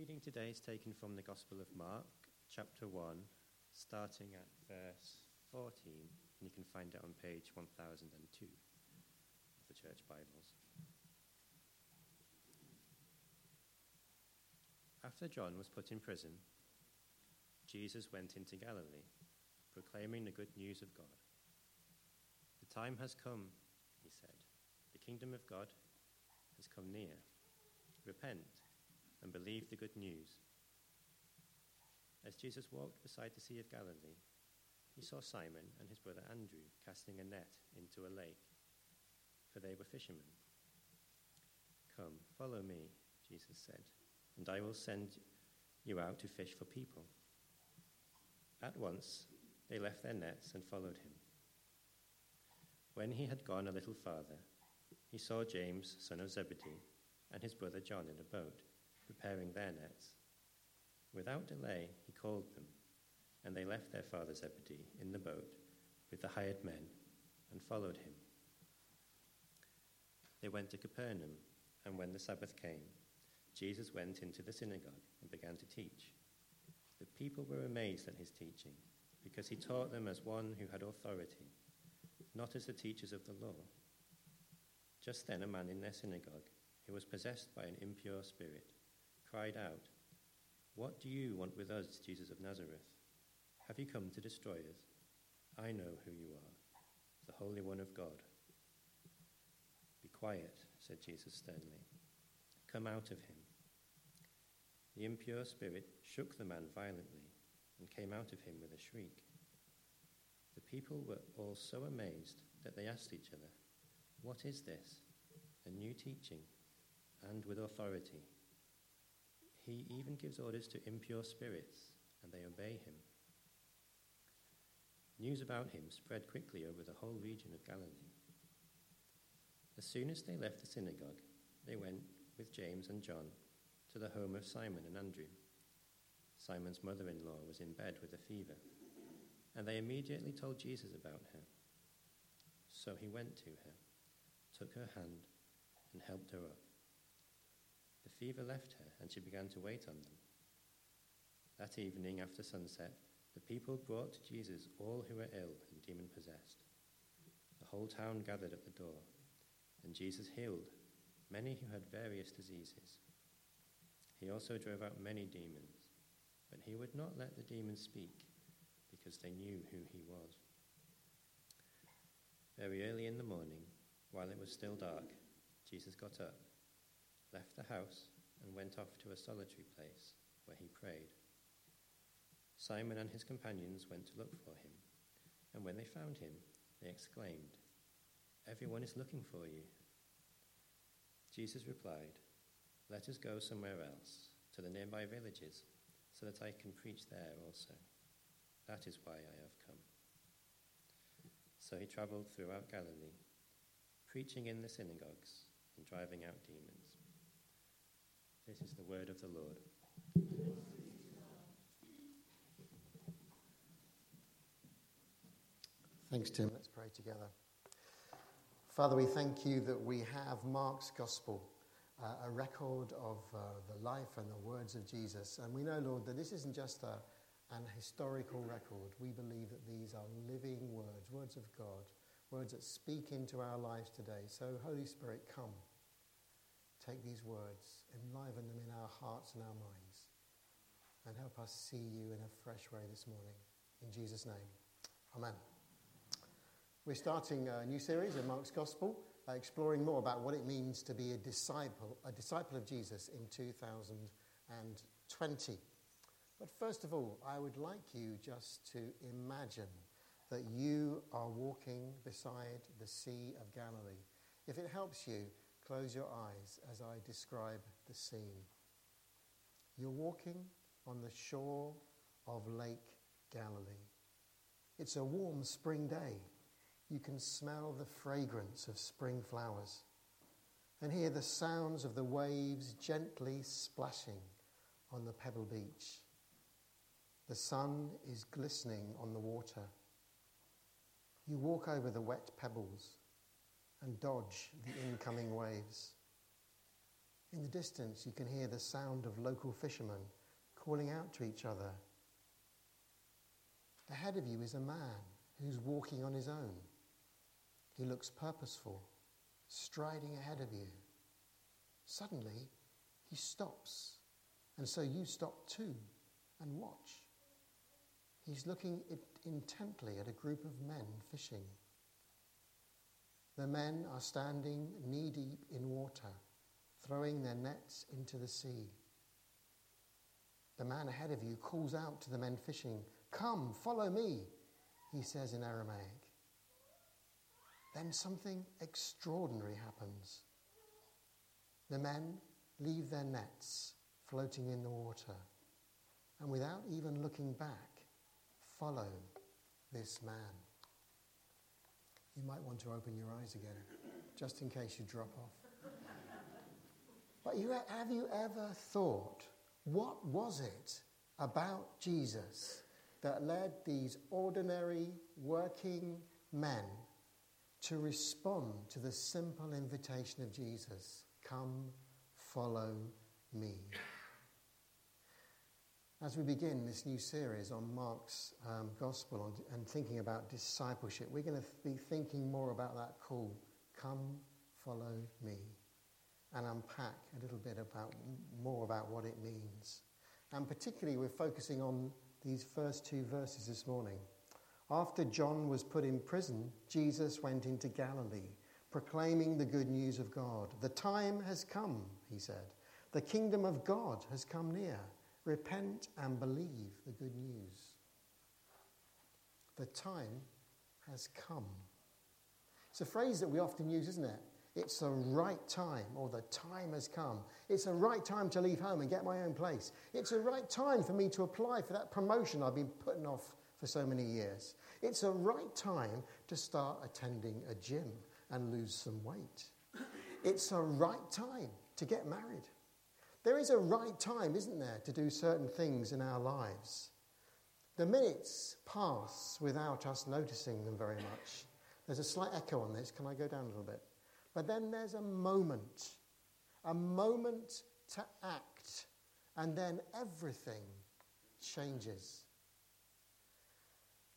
reading today is taken from the Gospel of Mark, chapter 1, starting at verse 14, and you can find it on page 1002 of the Church Bibles. After John was put in prison, Jesus went into Galilee, proclaiming the good news of God. The time has come, he said. The kingdom of God has come near. Repent and believe the good news. As Jesus walked beside the Sea of Galilee, he saw Simon and his brother Andrew casting a net into a lake, for they were fishermen. Come, follow me, Jesus said, and I will send you out to fish for people. At once they left their nets and followed him. When he had gone a little farther, he saw James, son of Zebedee, and his brother John in a boat preparing their nets. Without delay, he called them, and they left their father Zebedee in the boat with the hired men and followed him. They went to Capernaum, and when the Sabbath came, Jesus went into the synagogue and began to teach. The people were amazed at his teaching, because he taught them as one who had authority, not as the teachers of the law. Just then, a man in their synagogue, who was possessed by an impure spirit, cried out, What do you want with us, Jesus of Nazareth? Have you come to destroy us? I know who you are, the Holy One of God. Be quiet, said Jesus sternly. Come out of him. The impure spirit shook the man violently and came out of him with a shriek. The people were all so amazed that they asked each other, What is this? A new teaching, and with authority. He even gives orders to impure spirits, and they obey him. News about him spread quickly over the whole region of Galilee. As soon as they left the synagogue, they went with James and John to the home of Simon and Andrew. Simon's mother in law was in bed with a fever, and they immediately told Jesus about her. So he went to her, took her hand, and helped her up. Fever left her, and she began to wait on them. That evening, after sunset, the people brought to Jesus all who were ill and demon possessed. The whole town gathered at the door, and Jesus healed many who had various diseases. He also drove out many demons, but he would not let the demons speak because they knew who he was. Very early in the morning, while it was still dark, Jesus got up left the house, and went off to a solitary place where he prayed. Simon and his companions went to look for him, and when they found him, they exclaimed, Everyone is looking for you. Jesus replied, Let us go somewhere else, to the nearby villages, so that I can preach there also. That is why I have come. So he traveled throughout Galilee, preaching in the synagogues and driving out demons. This is the word of the Lord. Thanks, Tim. Let's pray together. Father, we thank you that we have Mark's gospel, uh, a record of uh, the life and the words of Jesus. And we know, Lord, that this isn't just a, an historical record. We believe that these are living words, words of God, words that speak into our lives today. So, Holy Spirit, come. Take these words, enliven them in our hearts and our minds, and help us see you in a fresh way this morning. In Jesus' name, Amen. We're starting a new series in Mark's Gospel, uh, exploring more about what it means to be a disciple, a disciple of Jesus in 2020. But first of all, I would like you just to imagine that you are walking beside the Sea of Galilee. If it helps you, Close your eyes as I describe the scene. You're walking on the shore of Lake Galilee. It's a warm spring day. You can smell the fragrance of spring flowers and hear the sounds of the waves gently splashing on the pebble beach. The sun is glistening on the water. You walk over the wet pebbles and dodge the incoming waves. In the distance, you can hear the sound of local fishermen calling out to each other. Ahead of you is a man who's walking on his own. He looks purposeful, striding ahead of you. Suddenly, he stops, and so you stop too and watch. He's looking intently at a group of men fishing. The men are standing knee deep in water, throwing their nets into the sea. The man ahead of you calls out to the men fishing, Come, follow me, he says in Aramaic. Then something extraordinary happens. The men leave their nets floating in the water and without even looking back, follow this man. You might want to open your eyes again, just in case you drop off. but you, have you ever thought, what was it about Jesus that led these ordinary working men to respond to the simple invitation of Jesus come, follow me. As we begin this new series on Mark's um, Gospel and thinking about discipleship, we're going to be thinking more about that call come, follow me, and unpack a little bit about more about what it means. And particularly, we're focusing on these first two verses this morning. After John was put in prison, Jesus went into Galilee, proclaiming the good news of God. The time has come, he said. The kingdom of God has come near. Repent and believe the good news. The time has come. It's a phrase that we often use, isn't it? It's the right time, or the time has come. It's the right time to leave home and get my own place. It's the right time for me to apply for that promotion I've been putting off for so many years. It's the right time to start attending a gym and lose some weight. It's the right time to get married. There is a right time, isn't there, to do certain things in our lives. The minutes pass without us noticing them very much. There's a slight echo on this. Can I go down a little bit? But then there's a moment, a moment to act, and then everything changes.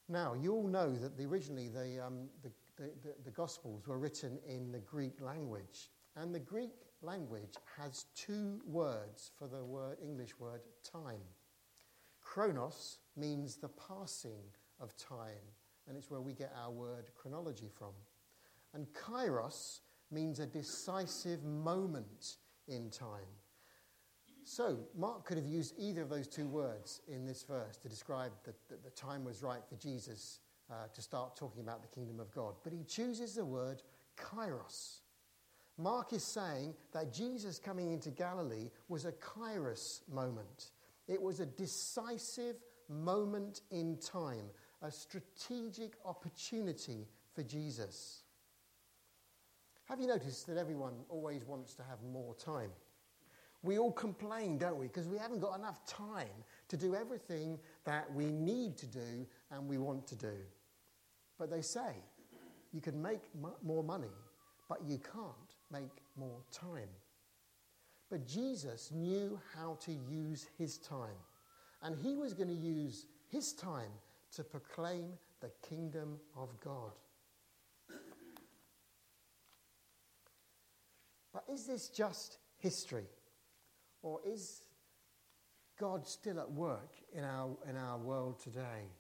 Now, you all know that the, originally the, um, the, the, the, Gospels were written in the Greek language. And the Greek language has two words for the word, English word time. Chronos means the passing of time, and it's where we get our word chronology from. And kairos means a decisive moment in time. So, Mark could have used either of those two words in this verse to describe that, the time was right for Jesus uh, to start talking about the kingdom of God. But he chooses the word kairos, Mark is saying that Jesus coming into Galilee was a kairos moment. It was a decisive moment in time, a strategic opportunity for Jesus. Have you noticed that everyone always wants to have more time? We all complain, don't we? Because we haven't got enough time to do everything that we need to do and we want to do. But they say you can make more money, but you can't make more time. But Jesus knew how to use his time. And he was going to use his time to proclaim the kingdom of God. But is this just history? Or is God still at work in our, in our world today?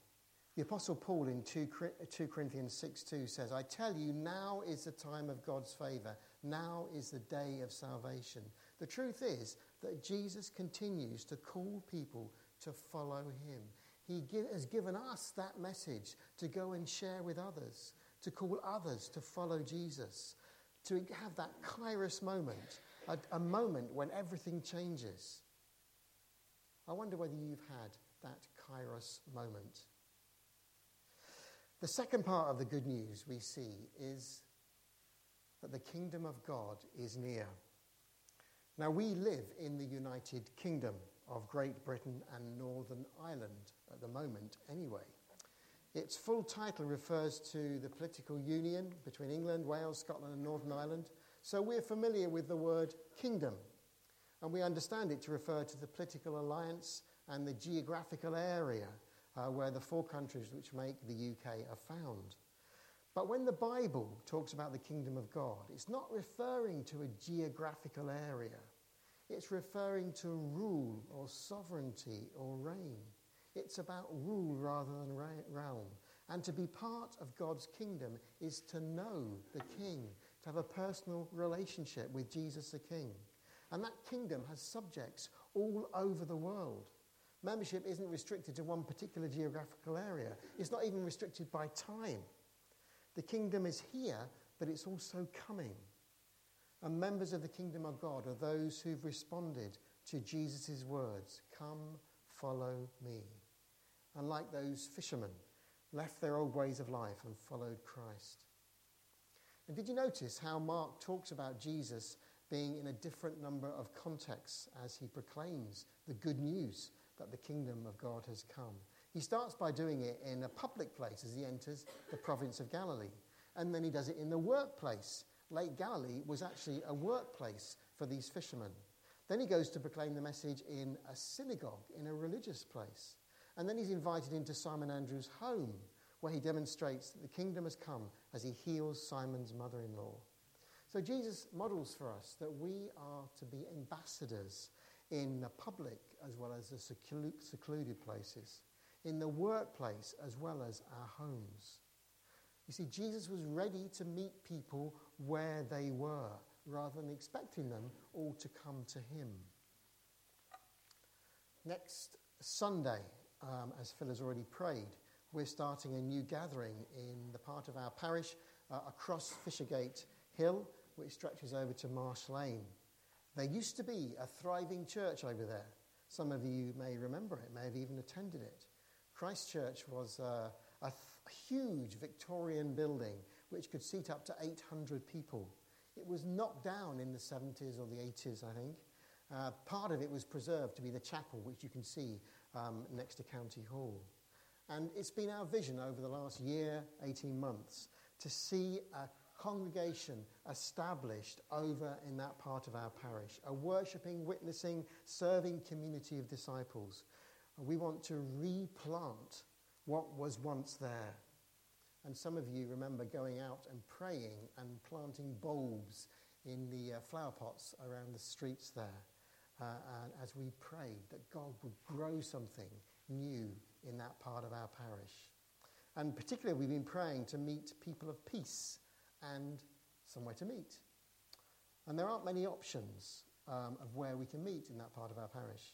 The Apostle Paul in 2, 2 Corinthians 6 2 says, I tell you, now is the time of God's favour. Now is the day of salvation. The truth is that Jesus continues to call people to follow him. He give, has given us that message to go and share with others, to call others to follow Jesus, to have that kairos moment, a, a moment when everything changes. I wonder whether you've had that kairos moment. The second part of the good news we see is that the kingdom of God is near. Now, we live in the United Kingdom of Great Britain and Northern Ireland at the moment, anyway. Its full title refers to the political union between England, Wales, Scotland, and Northern Ireland, so we're familiar with the word kingdom. And we understand it to refer to the political alliance and the geographical area uh, where the four countries which make the UK are found. But when the Bible talks about the kingdom of God, it's not referring to a geographical area. It's referring to rule or sovereignty or reign. It's about rule rather than realm. And to be part of God's kingdom is to know the king, to have a personal relationship with Jesus the king. And that kingdom has subjects all over the world. Membership isn't restricted to one particular geographical area, it's not even restricted by time. The kingdom is here, but it's also coming. And members of the kingdom of God are those who've responded to Jesus' words Come, follow me. And like those fishermen, left their old ways of life and followed Christ. And did you notice how Mark talks about Jesus being in a different number of contexts as he proclaims the good news that the kingdom of God has come? He starts by doing it in a public place as he enters the province of Galilee. And then he does it in the workplace. Lake Galilee was actually a workplace for these fishermen. Then he goes to proclaim the message in a synagogue, in a religious place. And then he's invited into Simon Andrew's home, where he demonstrates that the kingdom has come as he heals Simon's mother in law. So Jesus models for us that we are to be ambassadors in the public as well as the secluded places in the workplace as well as our homes. You see, Jesus was ready to meet people where they were rather than expecting them all to come to him. Next Sunday, um, as Phil has already prayed, we're starting a new gathering in the part of our parish uh, across Fishergate Hill, which stretches over to Marsh Lane. There used to be a thriving church over there. Some of you may remember it, may have even attended it. Christ Church was uh, a huge Victorian building which could seat up to 800 people. It was knocked down in the 70s or the 80s, I think. Uh, part of it was preserved to be the chapel, which you can see um, next to County Hall. And it's been our vision over the last year, 18 months, to see a congregation established over in that part of our parish, a worshipping, witnessing, serving community of disciples we want to replant what was once there. And some of you remember going out and praying and planting bulbs in the uh, flower pots around the streets there. Uh, and as we prayed that God would grow something new in that part of our parish. And particularly, we've been praying to meet people of peace and somewhere to meet. And there aren't many options um, of where we can meet in that part of our parish.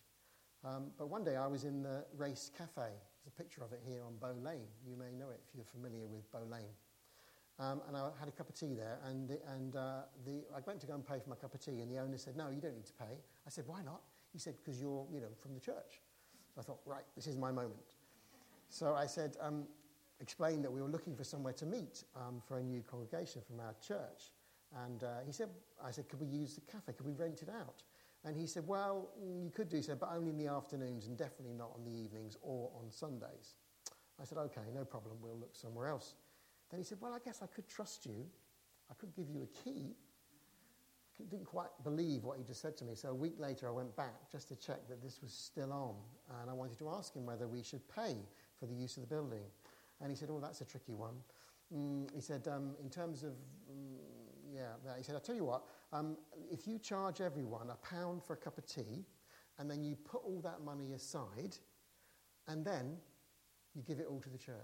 Um, but one day I was in the Race Cafe. There's a picture of it here on Bow Lane. You may know it if you're familiar with Bow Lane. Um, and I had a cup of tea there, and, the, and uh, the, I went to go and pay for my cup of tea, and the owner said, No, you don't need to pay. I said, Why not? He said, Because you're you know, from the church. So I thought, Right, this is my moment. So I said, um, explained that we were looking for somewhere to meet um, for a new congregation from our church. And uh, he said, I said, Could we use the cafe? Could we rent it out? And he said, Well, mm, you could do so, but only in the afternoons and definitely not on the evenings or on Sundays. I said, Okay, no problem, we'll look somewhere else. Then he said, Well, I guess I could trust you. I could give you a key. I didn't quite believe what he just said to me. So a week later, I went back just to check that this was still on. And I wanted to ask him whether we should pay for the use of the building. And he said, Oh, that's a tricky one. Mm, he said, um, In terms of, mm, yeah, that, he said, I'll tell you what, um, if you charge everyone a pound for a cup of tea, and then you put all that money aside, and then you give it all to the church.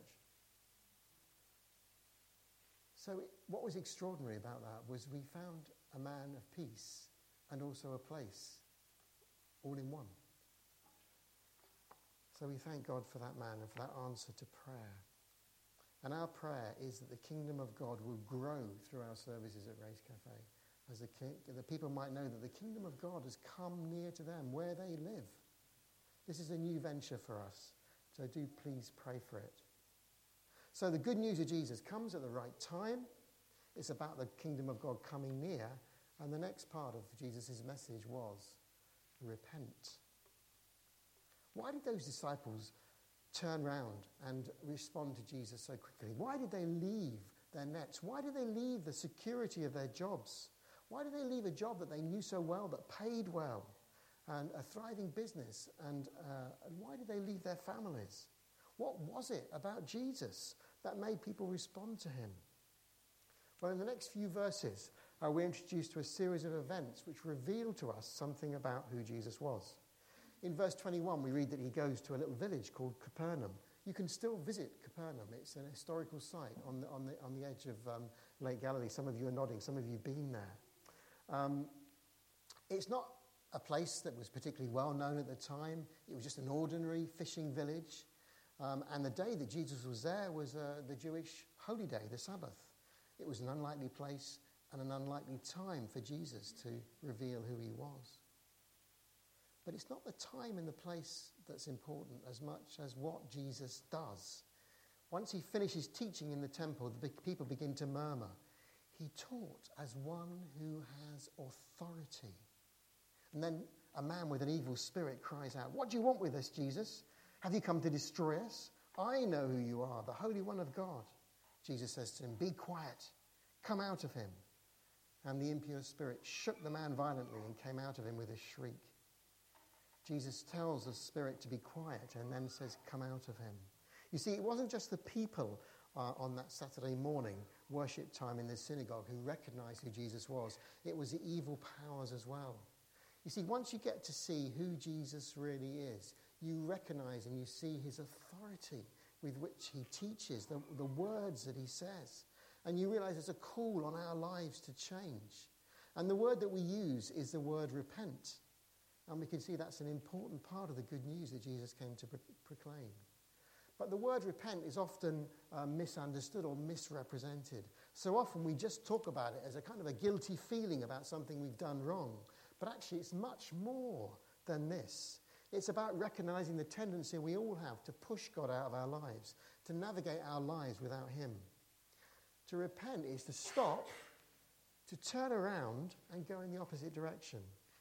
So, what was extraordinary about that was we found a man of peace and also a place, all in one. So, we thank God for that man and for that answer to prayer. And our prayer is that the kingdom of God will grow through our services at Race Cafe as the, king, the people might know that the kingdom of God has come near to them where they live. This is a new venture for us, so do please pray for it. So, the good news of Jesus comes at the right time. It's about the kingdom of God coming near. And the next part of Jesus' message was repent. Why did those disciples turn round and respond to Jesus so quickly? Why did they leave their nets? Why did they leave the security of their jobs? Why did they leave a job that they knew so well, that paid well? and a thriving business. And, uh, and why did they leave their families? What was it about Jesus that made people respond to him? Well, in the next few verses, uh, we're introduced to a series of events which reveal to us something about who Jesus was. In verse 21, we read that he goes to a little village called Capernaum. You can still visit Capernaum. It's an historical site on the, on the, on the edge of um, Lake Galilee. Some of you are nodding, some of you have been there. Um, it's not a place that was particularly well known at the time, it was just an ordinary fishing village. Um, and the day that Jesus was there was uh, the Jewish holy day, the Sabbath. It was an unlikely place and an unlikely time for Jesus to reveal who he was. But it's not the time and the place that's important as much as what Jesus does. Once he finishes teaching in the temple, the people begin to murmur. He taught as one who has authority. And then a man with an evil spirit cries out, What do you want with us, Jesus? Have you come to destroy us? I know who you are, the Holy One of God. Jesus says to him, Be quiet, come out of him. And the impure spirit shook the man violently and came out of him with a shriek. Jesus tells the spirit to be quiet and then says, Come out of him. You see, it wasn't just the people uh, on that Saturday morning, worship time in the synagogue, who recognized who Jesus was, it was the evil powers as well. You see, once you get to see who Jesus really is, you recognize and you see his authority with which he teaches, the, the words that he says. And you realize there's a call on our lives to change. And the word that we use is the word repent. And we can see that's an important part of the good news that Jesus came to pro- proclaim. But the word repent is often uh, misunderstood or misrepresented. So often we just talk about it as a kind of a guilty feeling about something we've done wrong. But actually, it's much more than this. It's about recognizing the tendency we all have to push God out of our lives, to navigate our lives without Him. To repent is to stop, to turn around and go in the opposite direction.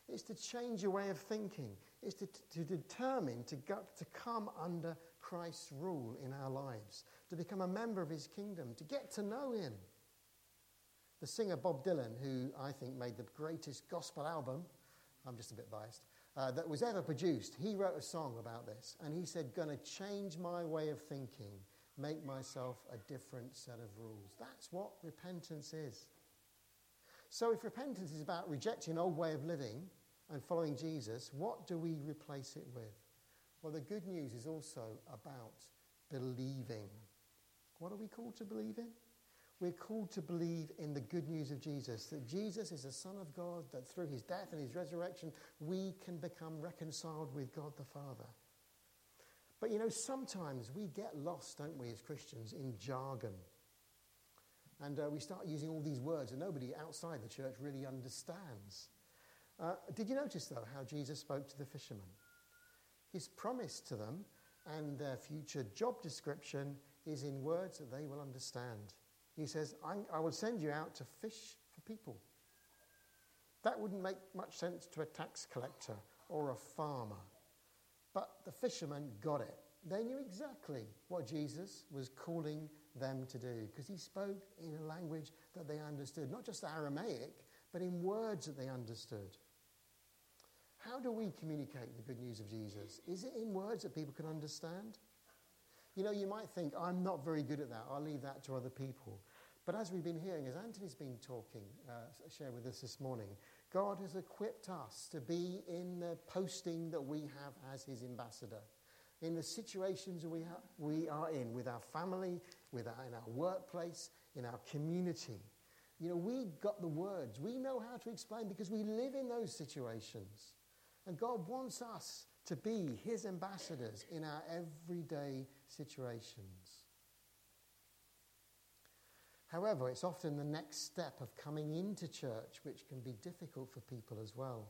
It's to change your way of thinking. It's to, to determine to, go, to come under Christ's rule in our lives, to become a member of his kingdom, to get to know him. The singer Bob Dylan, who I think made the greatest gospel album, I'm just a bit biased, uh, that was ever produced, he wrote a song about this. And he said, Gonna change my way of thinking, make myself a different set of rules. That's what repentance is. So, if repentance is about rejecting an old way of living and following Jesus, what do we replace it with? Well, the good news is also about believing. What are we called to believe in? We're called to believe in the good news of Jesus that Jesus is the Son of God, that through his death and his resurrection, we can become reconciled with God the Father. But you know, sometimes we get lost, don't we, as Christians, in jargon. And uh, we start using all these words that nobody outside the church really understands. Uh, did you notice, though, how Jesus spoke to the fishermen? His promise to them and their future job description is in words that they will understand. He says, I will send you out to fish for people. That wouldn't make much sense to a tax collector or a farmer. But the fishermen got it. They knew exactly what Jesus was calling them to do because he spoke in a language that they understood, not just Aramaic, but in words that they understood. How do we communicate the good news of Jesus? Is it in words that people can understand? You know, you might think, I'm not very good at that. I'll leave that to other people. But as we've been hearing, as Anthony's been talking, uh, with us this morning, God has equipped us to be in the posting that we have as his ambassador in the situations we, ha- we are in with our family, with our, in our workplace, in our community. You know, we got the words. We know how to explain because we live in those situations. And God wants us to be His ambassadors in our everyday situations. However, it's often the next step of coming into church which can be difficult for people as well.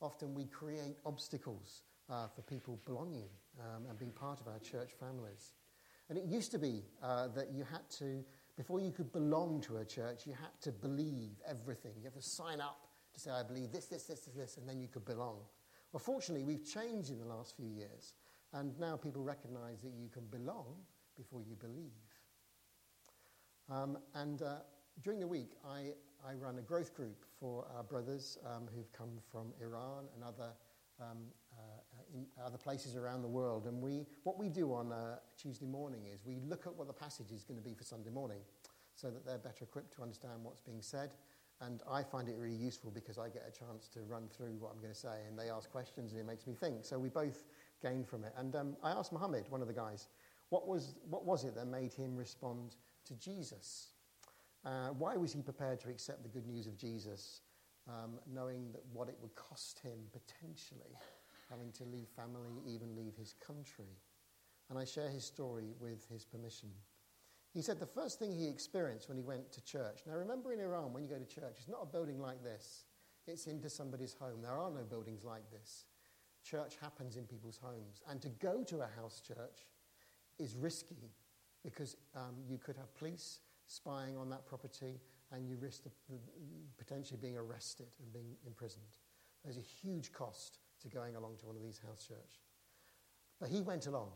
Often we create obstacles uh, for people belonging um, and being part of our church families. And it used to be uh, that you had to, before you could belong to a church, you had to believe everything. You have to sign up to say, I believe this, this, this, this, this, and then you could belong. Well, fortunately, we've changed in the last few years, and now people recognize that you can belong before you believe. Um, and uh, during the week, I, I run a growth group for our brothers um, who've come from Iran and other um, uh, in other places around the world. And we, what we do on uh, Tuesday morning is we look at what the passage is going to be for Sunday morning so that they're better equipped to understand what's being said. And I find it really useful because I get a chance to run through what I'm going to say, and they ask questions, and it makes me think. So we both gain from it. And um, I asked Mohammed, one of the guys, what was, what was it that made him respond to Jesus? Uh, why was he prepared to accept the good news of Jesus, um, knowing that what it would cost him potentially, having to leave family, even leave his country? And I share his story with his permission. He said the first thing he experienced when he went to church. Now, remember in Iran, when you go to church, it's not a building like this, it's into somebody's home. There are no buildings like this. Church happens in people's homes. And to go to a house church is risky because um, you could have police spying on that property and you risk the, the, potentially being arrested and being imprisoned. There's a huge cost to going along to one of these house church. But he went along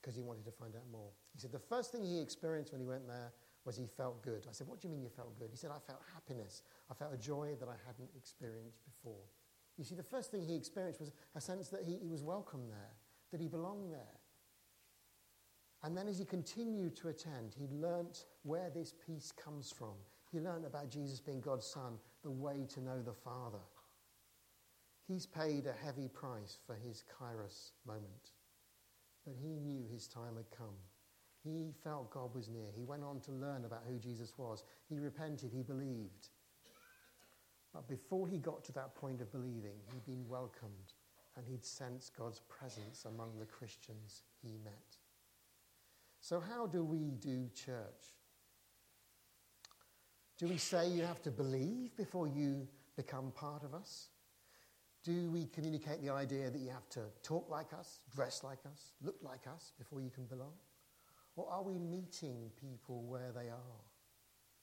because he wanted to find out more. He said the first thing he experienced when he went there was he felt good. I said, What do you mean you felt good? He said, I felt happiness. I felt a joy that I hadn't experienced before. You see, the first thing he experienced was a sense that he, he was welcome there, that he belonged there. And then as he continued to attend, he learnt where this peace comes from. He learnt about Jesus being God's Son, the way to know the Father. He's paid a heavy price for his kairos moment. But he knew his time had come. He felt God was near. He went on to learn about who Jesus was. He repented. He believed. But before he got to that point of believing, he'd been welcomed and he'd sensed God's presence among the Christians he met. So, how do we do church? Do we say you have to believe before you become part of us? Do we communicate the idea that you have to talk like us, dress like us, look like us before you can belong? Or are we meeting people where they are?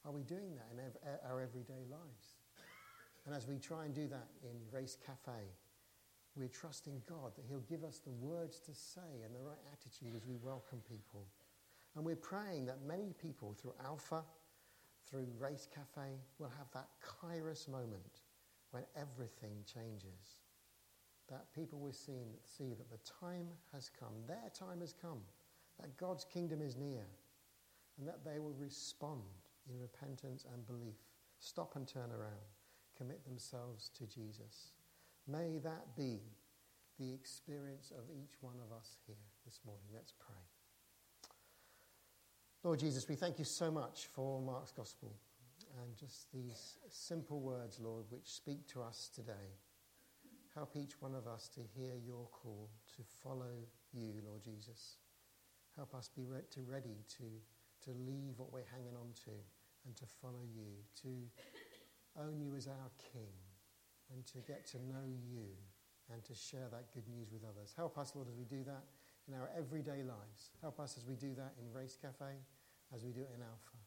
Are we doing that in ev- our everyday lives? And as we try and do that in Race Cafe, we're trusting God that He'll give us the words to say and the right attitude as we welcome people. And we're praying that many people through Alpha, through Race Cafe, will have that kairos moment when everything changes. That people will see, see that the time has come, their time has come, that God's kingdom is near, and that they will respond in repentance and belief, stop and turn around, commit themselves to Jesus. May that be the experience of each one of us here this morning. Let's pray. Lord Jesus, we thank you so much for Mark's gospel and just these simple words, Lord, which speak to us today. Help each one of us to hear your call to follow you, Lord Jesus. Help us be re- to ready to, to leave what we're hanging on to and to follow you, to own you as our King, and to get to know you and to share that good news with others. Help us, Lord, as we do that in our everyday lives. Help us as we do that in Race Cafe, as we do it in Alpha.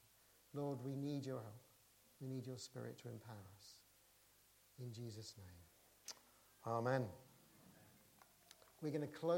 Lord, we need your help. We need your Spirit to empower us. In Jesus' name. Amen. We're going to close.